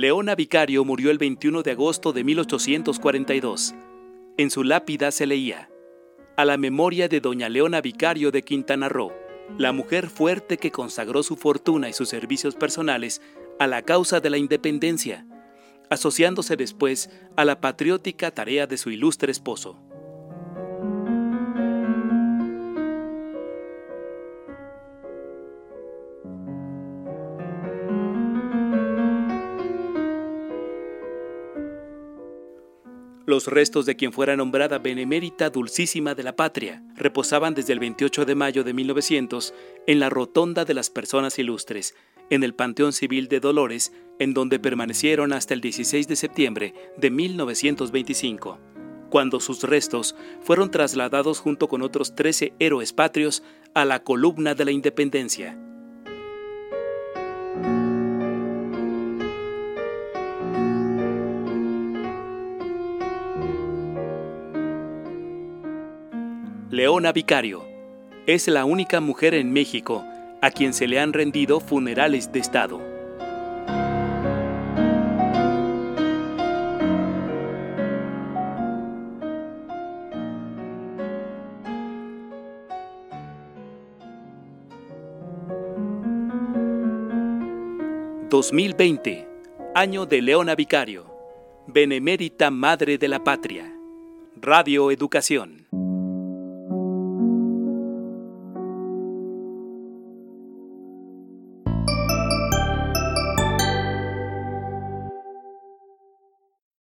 Leona Vicario murió el 21 de agosto de 1842. En su lápida se leía, a la memoria de doña Leona Vicario de Quintana Roo, la mujer fuerte que consagró su fortuna y sus servicios personales a la causa de la independencia, asociándose después a la patriótica tarea de su ilustre esposo. Los restos de quien fuera nombrada Benemérita Dulcísima de la Patria reposaban desde el 28 de mayo de 1900 en la Rotonda de las Personas Ilustres, en el Panteón Civil de Dolores, en donde permanecieron hasta el 16 de septiembre de 1925, cuando sus restos fueron trasladados junto con otros 13 héroes patrios a la columna de la Independencia. Leona Vicario. Es la única mujer en México a quien se le han rendido funerales de Estado. ...2020... Año de Leona Vicario... ...Benemérita Madre de la Patria... Radio Educación